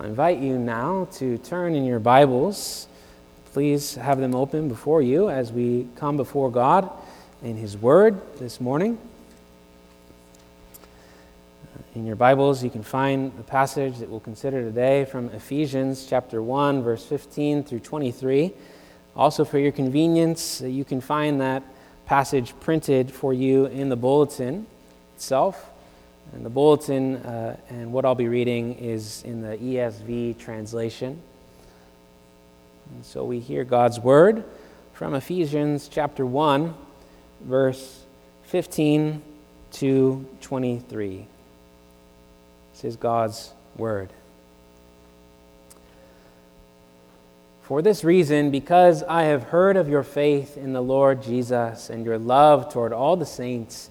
I invite you now to turn in your Bibles. Please have them open before you as we come before God in His Word this morning. In your Bibles, you can find the passage that we'll consider today from Ephesians chapter 1, verse 15 through 23. Also, for your convenience, you can find that passage printed for you in the bulletin itself. And the bulletin uh, and what I'll be reading is in the ESV translation. And so we hear God's word from Ephesians chapter 1, verse 15 to 23. This is God's word. For this reason, because I have heard of your faith in the Lord Jesus and your love toward all the saints,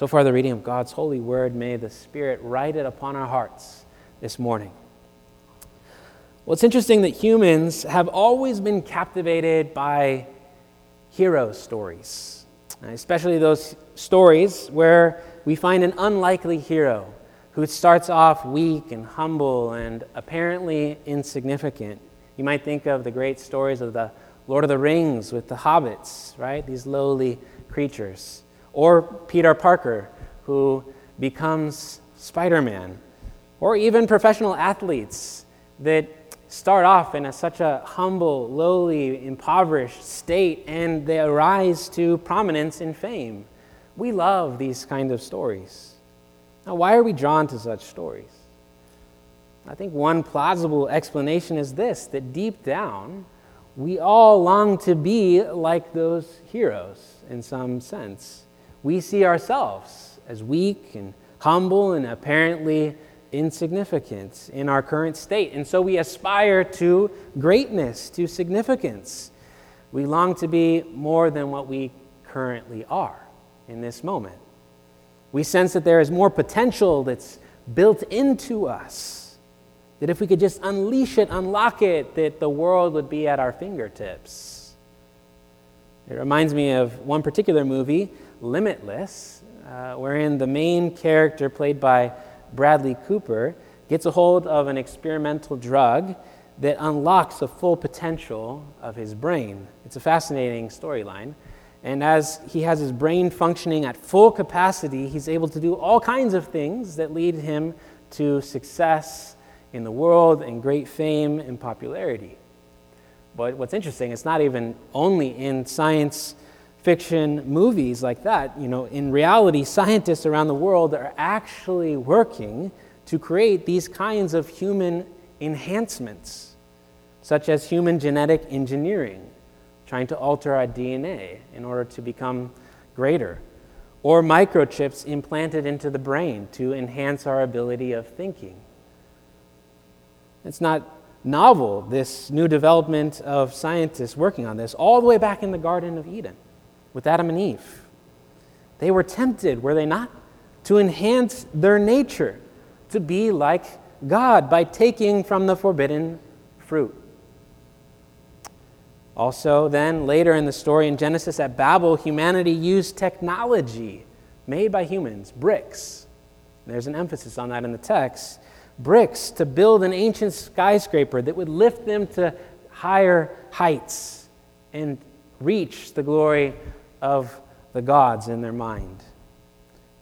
So far, the reading of God's holy word, may the Spirit write it upon our hearts this morning. Well, it's interesting that humans have always been captivated by hero stories, especially those stories where we find an unlikely hero who starts off weak and humble and apparently insignificant. You might think of the great stories of the Lord of the Rings with the hobbits, right? These lowly creatures. Or Peter Parker, who becomes Spider Man. Or even professional athletes that start off in a, such a humble, lowly, impoverished state and they arise to prominence and fame. We love these kind of stories. Now, why are we drawn to such stories? I think one plausible explanation is this that deep down, we all long to be like those heroes in some sense we see ourselves as weak and humble and apparently insignificant in our current state. And so we aspire to greatness, to significance. We long to be more than what we currently are in this moment. We sense that there is more potential that's built into us. That if we could just unleash it, unlock it, that the world would be at our fingertips. It reminds me of one particular movie Limitless, uh, wherein the main character, played by Bradley Cooper, gets a hold of an experimental drug that unlocks the full potential of his brain. It's a fascinating storyline. And as he has his brain functioning at full capacity, he's able to do all kinds of things that lead him to success in the world and great fame and popularity. But what's interesting, it's not even only in science fiction movies like that. You know, in reality, scientists around the world are actually working to create these kinds of human enhancements, such as human genetic engineering, trying to alter our DNA in order to become greater, or microchips implanted into the brain to enhance our ability of thinking. It's not novel, this new development of scientists working on this, all the way back in the Garden of Eden with Adam and Eve. They were tempted, were they not, to enhance their nature, to be like God by taking from the forbidden fruit. Also, then, later in the story in Genesis at Babel, humanity used technology made by humans, bricks. There's an emphasis on that in the text. Bricks to build an ancient skyscraper that would lift them to higher heights and reach the glory of the gods in their mind.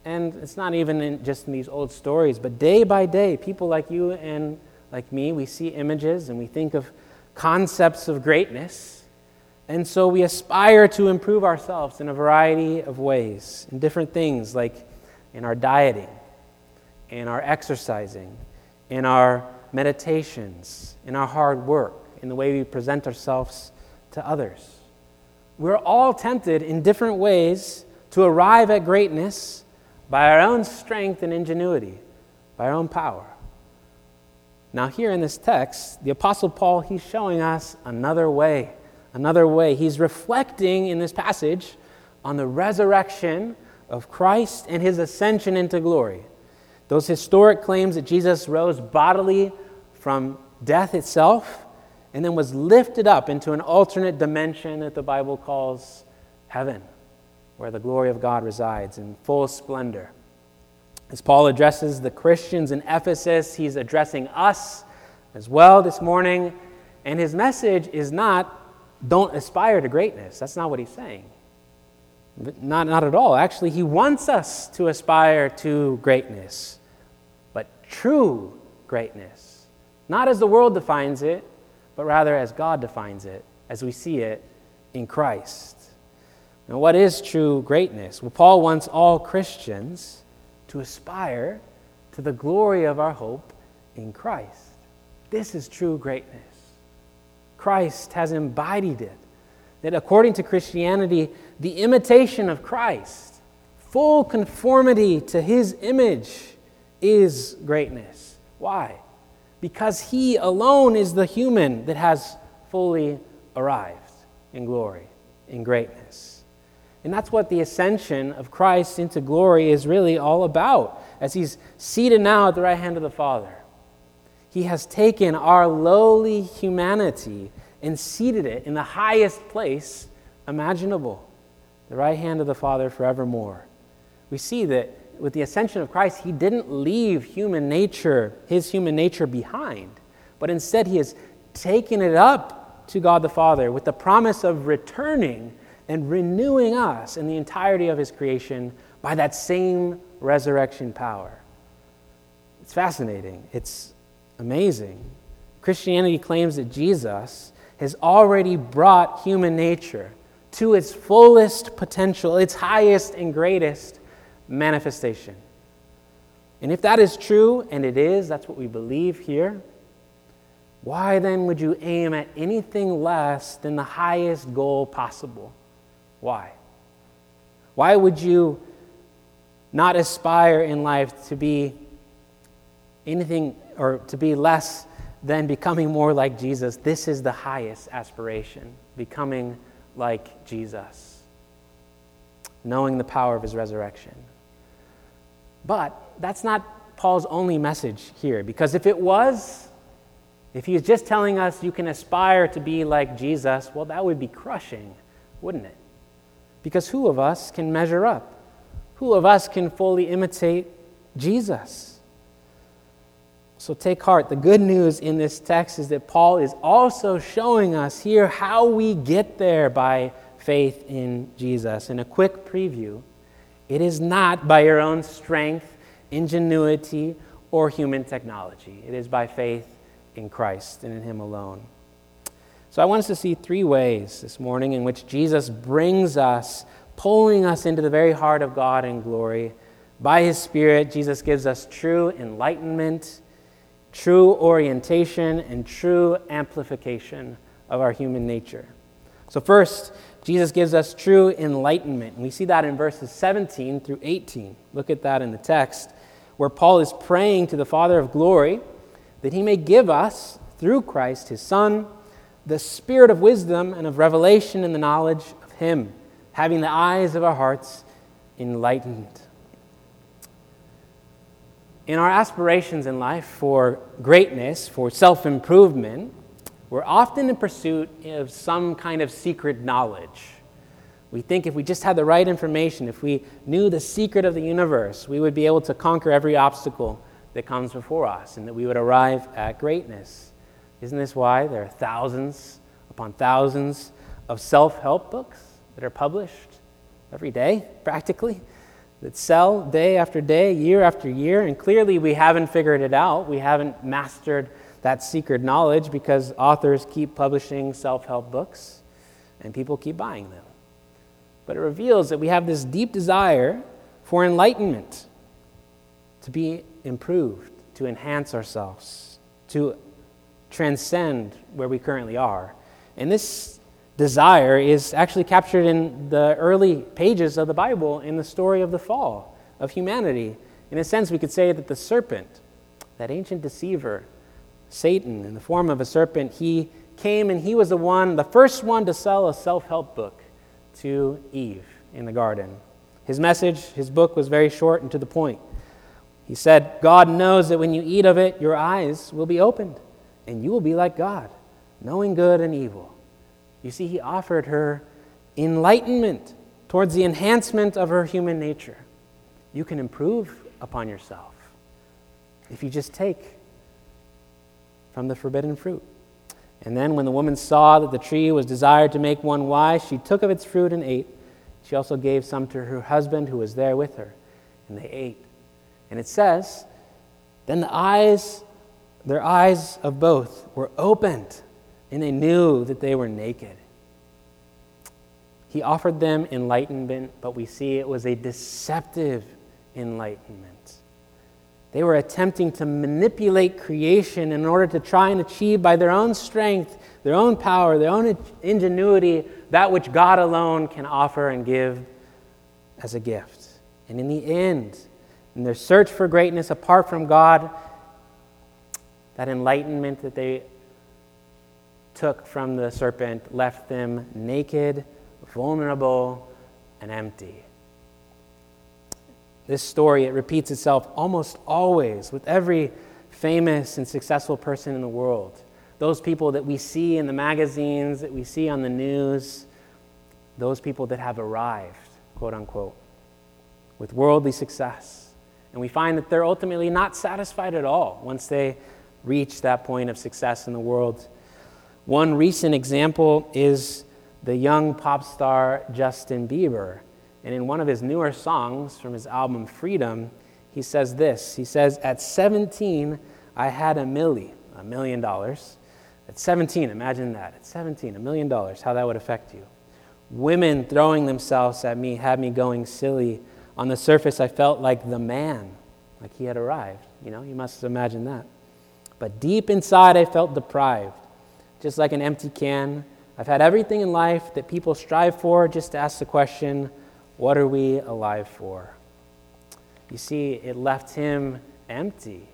And it's not even in, just in these old stories, but day by day, people like you and like me, we see images and we think of concepts of greatness And so we aspire to improve ourselves in a variety of ways, in different things, like in our dieting, in our exercising, in our meditations, in our hard work, in the way we present ourselves to others. We're all tempted in different ways to arrive at greatness by our own strength and ingenuity, by our own power. Now, here in this text, the Apostle Paul, he's showing us another way. Another way. He's reflecting in this passage on the resurrection of Christ and his ascension into glory. Those historic claims that Jesus rose bodily from death itself and then was lifted up into an alternate dimension that the Bible calls heaven, where the glory of God resides in full splendor. As Paul addresses the Christians in Ephesus, he's addressing us as well this morning. And his message is not, don't aspire to greatness. That's not what he's saying. Not, not at all. Actually, he wants us to aspire to greatness, but true greatness. Not as the world defines it, but rather as God defines it, as we see it in Christ. Now, what is true greatness? Well, Paul wants all Christians to aspire to the glory of our hope in Christ. This is true greatness. Christ has embodied it. That according to Christianity, the imitation of Christ, full conformity to his image, is greatness. Why? Because he alone is the human that has fully arrived in glory, in greatness. And that's what the ascension of Christ into glory is really all about, as he's seated now at the right hand of the Father. He has taken our lowly humanity and seated it in the highest place imaginable, the right hand of the Father forevermore. We see that with the ascension of Christ, he didn't leave human nature, his human nature behind, but instead he has taken it up to God the Father with the promise of returning and renewing us in the entirety of his creation by that same resurrection power. It's fascinating. It's amazing. Christianity claims that Jesus has already brought human nature to its fullest potential, its highest and greatest manifestation. And if that is true, and it is, that's what we believe here, why then would you aim at anything less than the highest goal possible? Why? Why would you not aspire in life to be anything or to be less than becoming more like Jesus? This is the highest aspiration, becoming like Jesus, knowing the power of his resurrection. But that's not Paul's only message here, because if it was, if he was just telling us you can aspire to be like Jesus, well, that would be crushing, wouldn't it? Because who of us can measure up? Who of us can fully imitate Jesus? So take heart. The good news in this text is that Paul is also showing us here how we get there by faith in Jesus. In a quick preview, it is not by your own strength, ingenuity, or human technology. It is by faith in Christ and in Him alone. So I want us to see three ways this morning in which Jesus brings us, pulling us into the very heart of God in glory. By his Spirit, Jesus gives us true enlightenment, true orientation, and true amplification of our human nature. So, first, Jesus gives us true enlightenment. And we see that in verses 17 through 18. Look at that in the text, where Paul is praying to the Father of glory that he may give us, through Christ, his Son, the spirit of wisdom and of revelation in the knowledge of Him, having the eyes of our hearts enlightened. In our aspirations in life for greatness, for self improvement, we're often in pursuit of some kind of secret knowledge. We think if we just had the right information, if we knew the secret of the universe, we would be able to conquer every obstacle that comes before us and that we would arrive at greatness. Isn't this why there are thousands upon thousands of self help books that are published every day, practically, that sell day after day, year after year? And clearly, we haven't figured it out. We haven't mastered that secret knowledge because authors keep publishing self help books. and people keep buying them. But it reveals that we have this deep desire for enlightenment, to be improved, to enhance ourselves, to transcend where we currently are. And this desire is actually captured in the early pages of the Bible in the story of the fall of humanity. In a sense, we could say that the serpent, that ancient deceiver, Satan, in the form of a serpent, he came and he was the one, the first one to sell a self help book to Eve in the garden. His message, his book was very short and to the point. He said, God knows that when you eat of it, your eyes will be opened, and you will be like God, knowing good and evil. You see, he offered her enlightenment towards the enhancement of her human nature. You can improve upon yourself if you just take from the forbidden fruit. And then, when the woman saw that the tree was desired to make one wise, she took of its fruit and ate. She also gave some to her husband who was there with her, and they ate. And it says, Then the eyes, their eyes of both were opened, and they knew that they were naked. He offered them enlightenment, but we see it was a deceptive enlightenment. They were attempting to manipulate creation in order to try and achieve by their own strength, their own power, their own ingenuity, that which God alone can offer and give as a gift. And in the end, in their search for greatness apart from God, that enlightenment that they took from the serpent left them naked, vulnerable, and empty. This story, it repeats itself almost always with every famous and successful person in the world. Those people that we see in the magazines, that we see on the news, those people that have arrived, quote unquote, with worldly success. And we find that they're ultimately not satisfied at all once they reach that point of success in the world. One recent example is the young pop star Justin Bieber. And in one of his newer songs from his album Freedom, he says this He says, At 17, I had a milli, a million dollars. At 17, imagine that. At 17, a million dollars, how that would affect you. Women throwing themselves at me had me going silly. On the surface, I felt like the man, like he had arrived. You know, you must imagine that. But deep inside, I felt deprived, just like an empty can. I've had everything in life that people strive for, just to ask the question, what are we alive for? You see, it left him empty,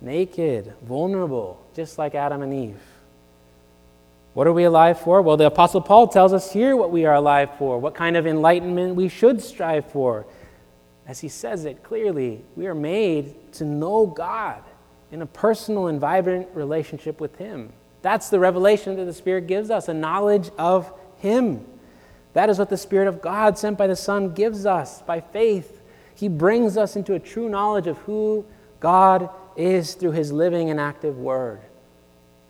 naked, vulnerable, just like Adam and Eve. What are we alive for? Well, the Apostle Paul tells us here what we are alive for, what kind of enlightenment we should strive for. As he says it clearly, we are made to know God in a personal and vibrant relationship with Him. That's the revelation that the Spirit gives us a knowledge of Him. That is what the Spirit of God, sent by the Son, gives us by faith. He brings us into a true knowledge of who God is through His living and active Word,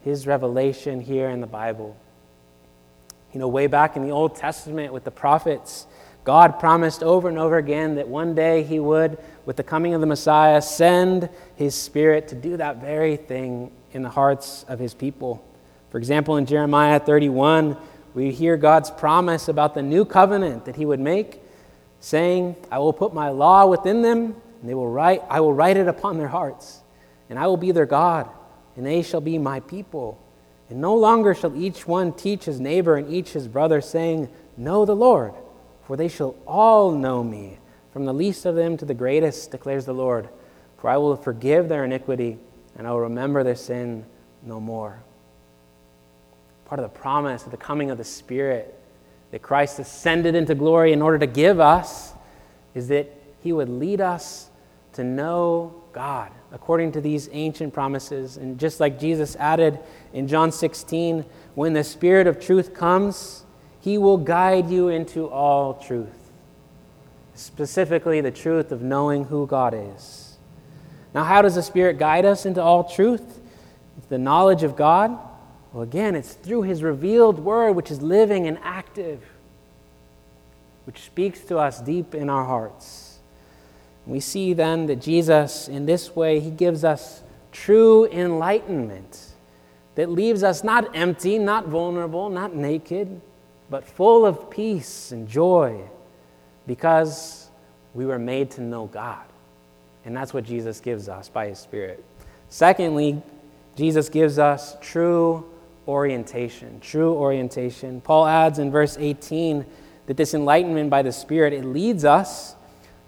His revelation here in the Bible. You know, way back in the Old Testament with the prophets, God promised over and over again that one day He would, with the coming of the Messiah, send His Spirit to do that very thing in the hearts of His people. For example, in Jeremiah 31, we hear God's promise about the new covenant that He would make, saying, I will put my law within them, and they will write, I will write it upon their hearts, and I will be their God, and they shall be my people. And no longer shall each one teach his neighbor and each his brother, saying, Know the Lord, for they shall all know me, from the least of them to the greatest, declares the Lord. For I will forgive their iniquity, and I will remember their sin no more part of the promise of the coming of the Spirit that Christ ascended into glory in order to give us is that he would lead us to know God according to these ancient promises. And just like Jesus added in John 16, when the Spirit of truth comes, he will guide you into all truth, specifically the truth of knowing who God is. Now, how does the Spirit guide us into all truth? It's the knowledge of God well, again, it's through his revealed word, which is living and active, which speaks to us deep in our hearts. We see then that Jesus, in this way, he gives us true enlightenment that leaves us not empty, not vulnerable, not naked, but full of peace and joy because we were made to know God. And that's what Jesus gives us by his Spirit. Secondly, Jesus gives us true orientation. True orientation. Paul adds in verse 18 that this enlightenment by the Spirit, it leads us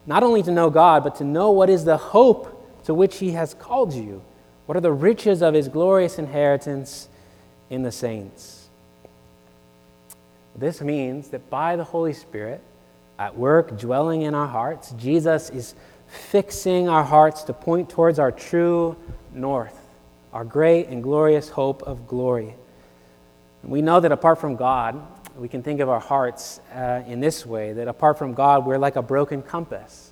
not only to know God, but to know what is the hope to which he has called you. What are the riches of his glorious inheritance in the saints? This means that by the Holy Spirit, at work, dwelling in our hearts, Jesus is fixing our hearts to point towards our true north, our great and glorious hope of glory. We know that apart from God, we can think of our hearts uh, in this way that apart from God, we're like a broken compass,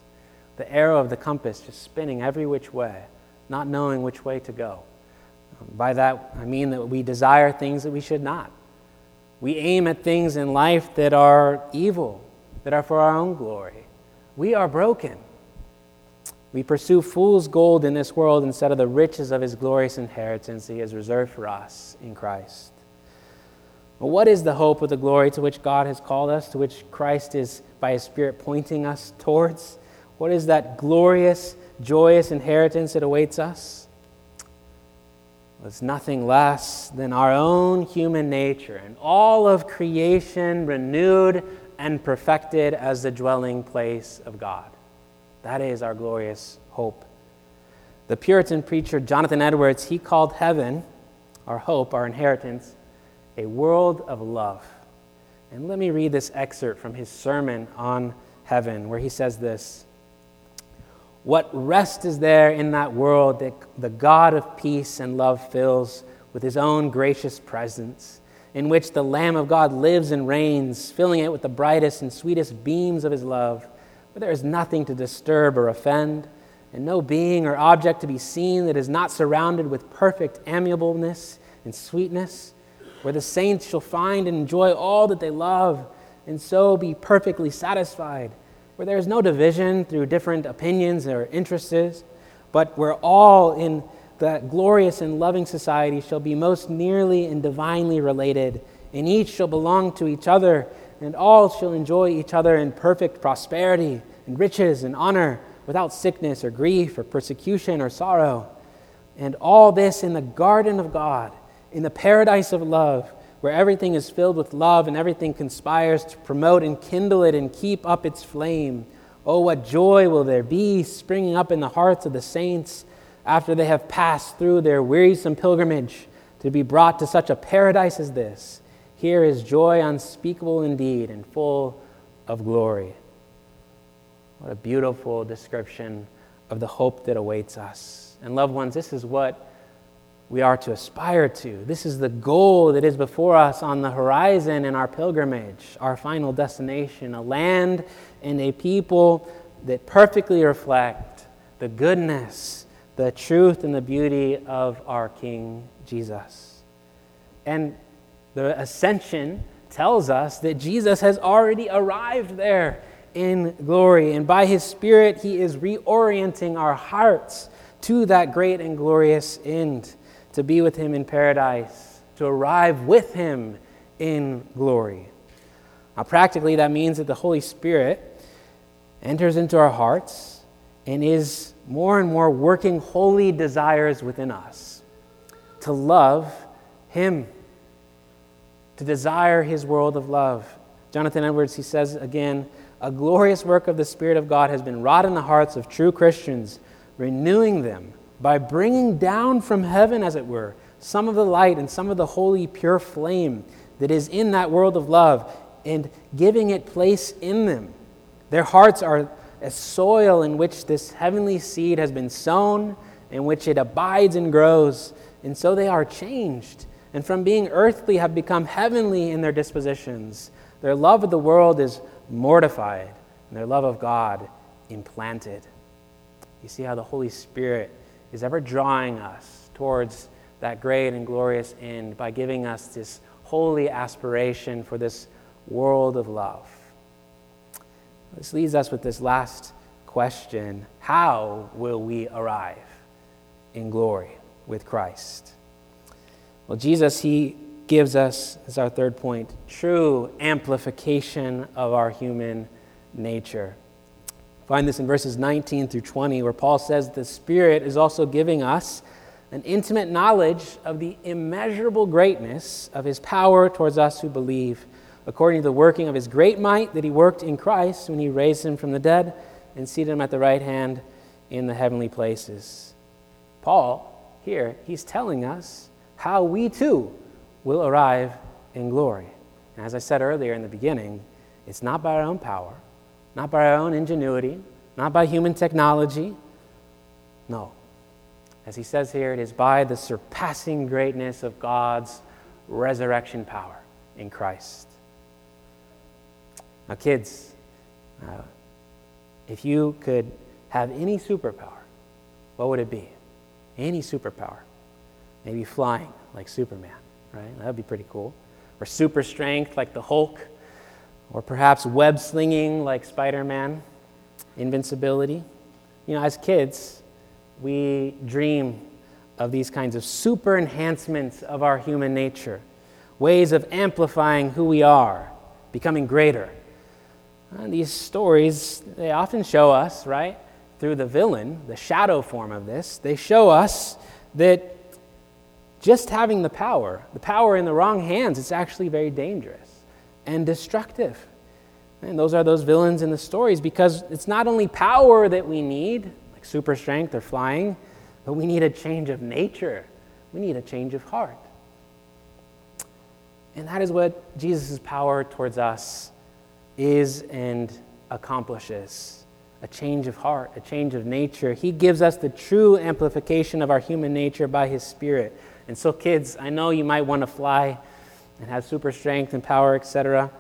the arrow of the compass just spinning every which way, not knowing which way to go. By that, I mean that we desire things that we should not. We aim at things in life that are evil, that are for our own glory. We are broken. We pursue fool's gold in this world instead of the riches of his glorious inheritance he has reserved for us in Christ. What is the hope of the glory to which God has called us, to which Christ is, by his Spirit, pointing us towards? What is that glorious, joyous inheritance that awaits us? It's nothing less than our own human nature and all of creation renewed and perfected as the dwelling place of God. That is our glorious hope. The Puritan preacher Jonathan Edwards, he called heaven, our hope, our inheritance, a world of love. And let me read this excerpt from his sermon on heaven, where he says this What rest is there in that world that the God of peace and love fills with his own gracious presence, in which the Lamb of God lives and reigns, filling it with the brightest and sweetest beams of his love, where there is nothing to disturb or offend, and no being or object to be seen that is not surrounded with perfect amiableness and sweetness where the saints shall find and enjoy all that they love, and so be perfectly satisfied, where there is no division through different opinions or interests, but where all in that glorious and loving society shall be most nearly and divinely related, and each shall belong to each other, and all shall enjoy each other in perfect prosperity and riches and honor, without sickness or grief or persecution or sorrow. And all this in the garden of God in the paradise of love, where everything is filled with love and everything conspires to promote and kindle it and keep up its flame. Oh, what joy will there be springing up in the hearts of the saints after they have passed through their wearisome pilgrimage to be brought to such a paradise as this. Here is joy unspeakable indeed and full of glory. What a beautiful description of the hope that awaits us. And, loved ones, this is what we are to aspire to. This is the goal that is before us on the horizon in our pilgrimage, our final destination, a land and a people that perfectly reflect the goodness, the truth, and the beauty of our King Jesus. And the ascension tells us that Jesus has already arrived there in glory. And by his Spirit, he is reorienting our hearts to that great and glorious end to be with him in paradise, to arrive with him in glory. Now, practically, that means that the Holy Spirit enters into our hearts and is more and more working holy desires within us to love him, to desire his world of love. Jonathan Edwards, he says again, a glorious work of the Spirit of God has been wrought in the hearts of true Christians, renewing them by bringing down from heaven, as it were, some of the light and some of the holy, pure flame that is in that world of love and giving it place in them. Their hearts are a soil in which this heavenly seed has been sown, in which it abides and grows, and so they are changed. And from being earthly, have become heavenly in their dispositions. Their love of the world is mortified, and their love of God implanted. You see how the Holy Spirit is ever drawing us towards that great and glorious end by giving us this holy aspiration for this world of love. This leads us with this last question How will we arrive in glory with Christ? Well, Jesus, he gives us, as our third point, true amplification of our human nature. Find this in verses 19 through 20, where Paul says the Spirit is also giving us an intimate knowledge of the immeasurable greatness of his power towards us who believe, according to the working of his great might that he worked in Christ when he raised him from the dead and seated him at the right hand in the heavenly places. Paul, here, he's telling us how we too will arrive in glory. And as I said earlier in the beginning, it's not by our own power, not by our own ingenuity, not by human technology. No. As he says here, it is by the surpassing greatness of God's resurrection power in Christ. Now, kids, uh, if you could have any superpower, what would it be? Any superpower. Maybe flying like Superman, right? That would be pretty cool. Or super strength like the Hulk or perhaps web slinging like Spider Man, invincibility. You know, as kids, we dream of these kinds of super enhancements of our human nature, ways of amplifying who we are, becoming greater. And these stories, they often show us, right, through the villain, the shadow form of this, they show us that just having the power, the power in the wrong hands, it's actually very dangerous and destructive. And those are those villains in the stories because it's not only power that we need, like super strength or flying, but we need a change of nature. We need a change of heart. And that is what Jesus' power towards us is and accomplishes a change of heart, a change of nature. He gives us the true amplification of our human nature by His Spirit. And so, kids, I know you might want to fly and have super strength and power, etc.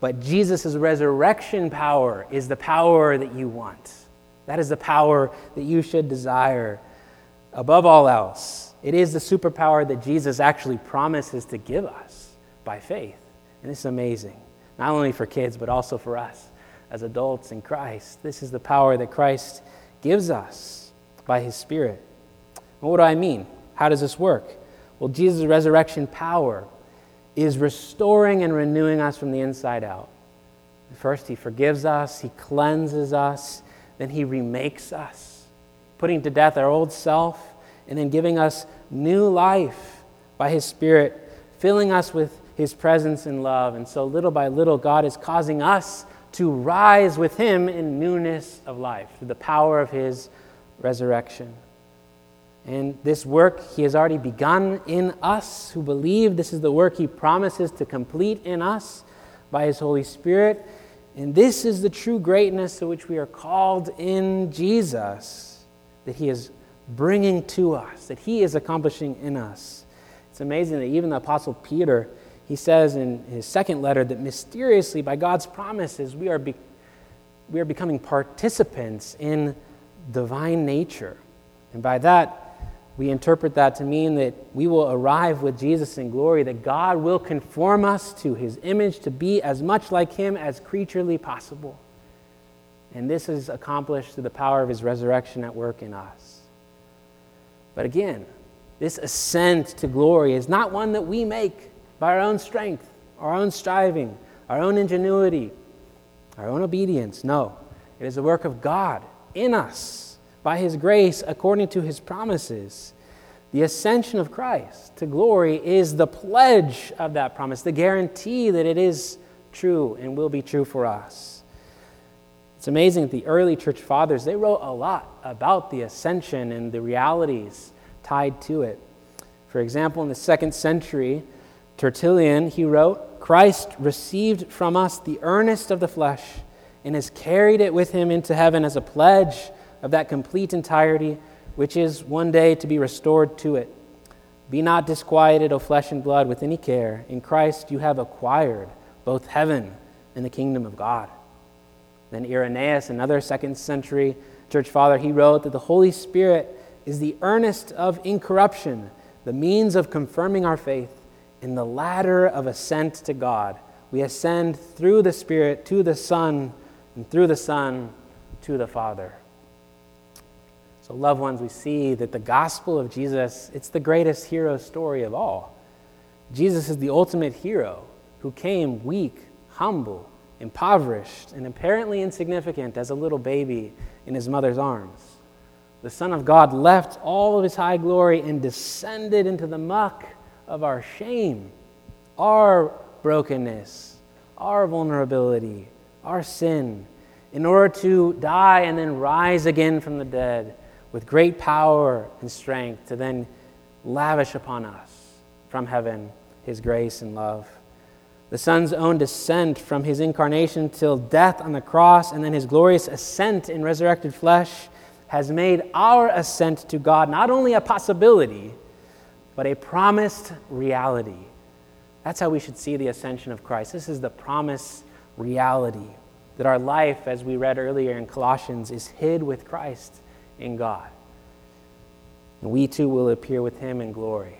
But Jesus' resurrection power is the power that you want. That is the power that you should desire above all else. It is the superpower that Jesus actually promises to give us by faith. And it's amazing, not only for kids, but also for us as adults in Christ. This is the power that Christ gives us by his Spirit. what do I mean? How does this work? Well, Jesus' resurrection power is restoring and renewing us from the inside out. First, He forgives us, He cleanses us, then He remakes us, putting to death our old self, and then giving us new life by His Spirit, filling us with His presence and love. And so, little by little, God is causing us to rise with Him in newness of life through the power of His resurrection. And this work he has already begun in us who believe. This is the work he promises to complete in us by his Holy Spirit. And this is the true greatness to which we are called in Jesus, that he is bringing to us, that he is accomplishing in us. It's amazing that even the Apostle Peter, he says in his second letter that mysteriously, by God's promises, we are, be- we are becoming participants in divine nature. And by that, we interpret that to mean that we will arrive with Jesus in glory, that God will conform us to his image to be as much like him as creaturely possible. And this is accomplished through the power of his resurrection at work in us. But again, this ascent to glory is not one that we make by our own strength, our own striving, our own ingenuity, our own obedience. No, it is the work of God in us by his grace according to his promises. The ascension of Christ to glory is the pledge of that promise, the guarantee that it is true and will be true for us. It's amazing that the early church fathers, they wrote a lot about the ascension and the realities tied to it. For example, in the second century, Tertullian, he wrote, Christ received from us the earnest of the flesh and has carried it with him into heaven as a pledge of that complete entirety which is one day to be restored to it. Be not disquieted, O flesh and blood, with any care. In Christ you have acquired both heaven and the kingdom of God. Then Irenaeus, another second century church father, he wrote that the Holy Spirit is the earnest of incorruption, the means of confirming our faith, in the ladder of ascent to God. We ascend through the Spirit to the Son, and through the Son to the Father. So, loved ones, we see that the gospel of Jesus, it's the greatest hero story of all. Jesus is the ultimate hero who came weak, humble, impoverished, and apparently insignificant as a little baby in his mother's arms. The Son of God left all of his high glory and descended into the muck of our shame, our brokenness, our vulnerability, our sin, in order to die and then rise again from the dead with great power and strength to then lavish upon us from heaven his grace and love. The Son's own descent from his incarnation till death on the cross and then his glorious ascent in resurrected flesh has made our ascent to God not only a possibility, but a promised reality. That's how we should see the ascension of Christ. This is the promised reality that our life, as we read earlier in Colossians, is hid with Christ in God. And we too will appear with him in glory.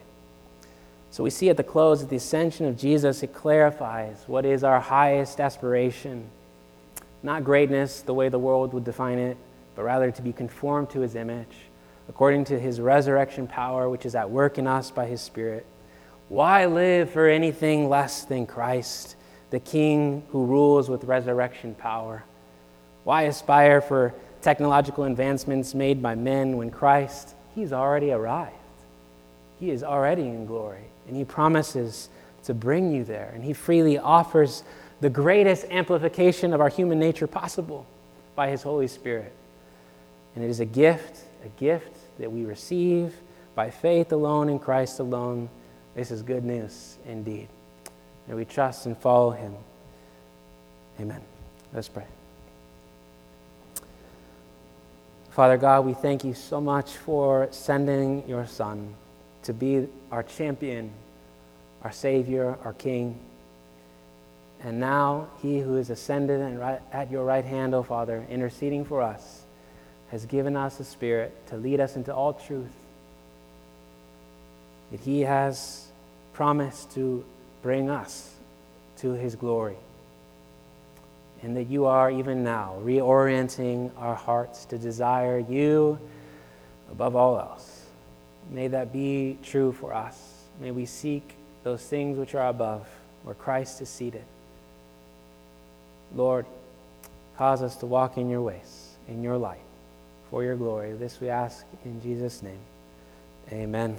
So we see at the close of the ascension of Jesus, it clarifies what is our highest aspiration. Not greatness, the way the world would define it, but rather to be conformed to his image, according to his resurrection power, which is at work in us by his Spirit. Why live for anything less than Christ, the King who rules with resurrection power? Why aspire for technological advancements made by men when Christ, he's already arrived? He is already in glory, and he promises to bring you there, and he freely offers the greatest amplification of our human nature possible by his Holy Spirit. And it is a gift, a gift that we receive by faith alone in Christ alone. This is good news indeed. And we trust and follow him. Amen. Let's pray. Father God, we thank you so much for sending your Son to be our champion, our Savior, our King. And now, He who is ascended and right at your right hand, O Father, interceding for us has given us a spirit to lead us into all truth. That he has promised to bring us to his glory. And that you are even now reorienting our hearts to desire you above all else. May that be true for us. May we seek those things which are above, where Christ is seated. Lord, cause us to walk in your ways, in your light for your glory. This we ask in Jesus' name. Amen.